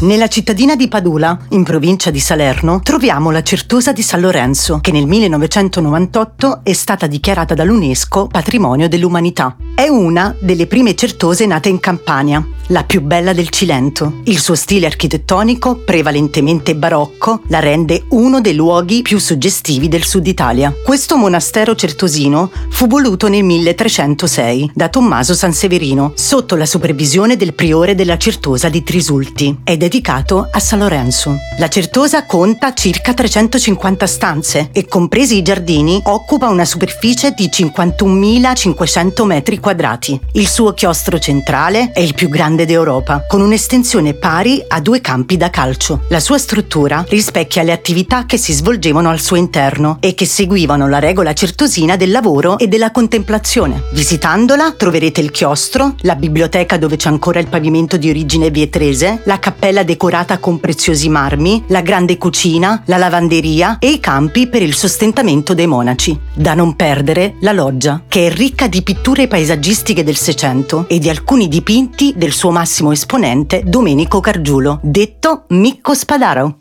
Nella cittadina di Padula, in provincia di Salerno, troviamo la Certosa di San Lorenzo, che nel 1998 è stata dichiarata dall'UNESCO Patrimonio dell'Umanità. È una delle prime certose nate in Campania, la più bella del Cilento. Il suo stile architettonico, prevalentemente barocco, la rende uno dei luoghi più suggestivi del sud Italia. Questo monastero certosino fu voluto nel 1306 da Tommaso Sanseverino, sotto la supervisione del priore della Certosa di Trisulti. È dedicato a San Lorenzo. La Certosa conta circa 350 stanze e, compresi i giardini, occupa una superficie di 51.500 metri quadrati. Il suo chiostro centrale è il più grande d'Europa, con un'estensione pari a due campi da calcio. La sua struttura rispecchia le attività che si svolgevano al suo interno e che seguivano la regola certosina del lavoro e della contemplazione. Visitandola troverete il chiostro, la biblioteca dove c'è ancora il pavimento di origine vietrese, la cappella decorata con preziosi marmi, la grande cucina, la lavanderia e i campi per il sostentamento dei monaci. Da non perdere la loggia, che è ricca di pitture paesaggistiche del Seicento e di alcuni dipinti del suo massimo esponente Domenico Cargiulo, detto Micco Spadaro.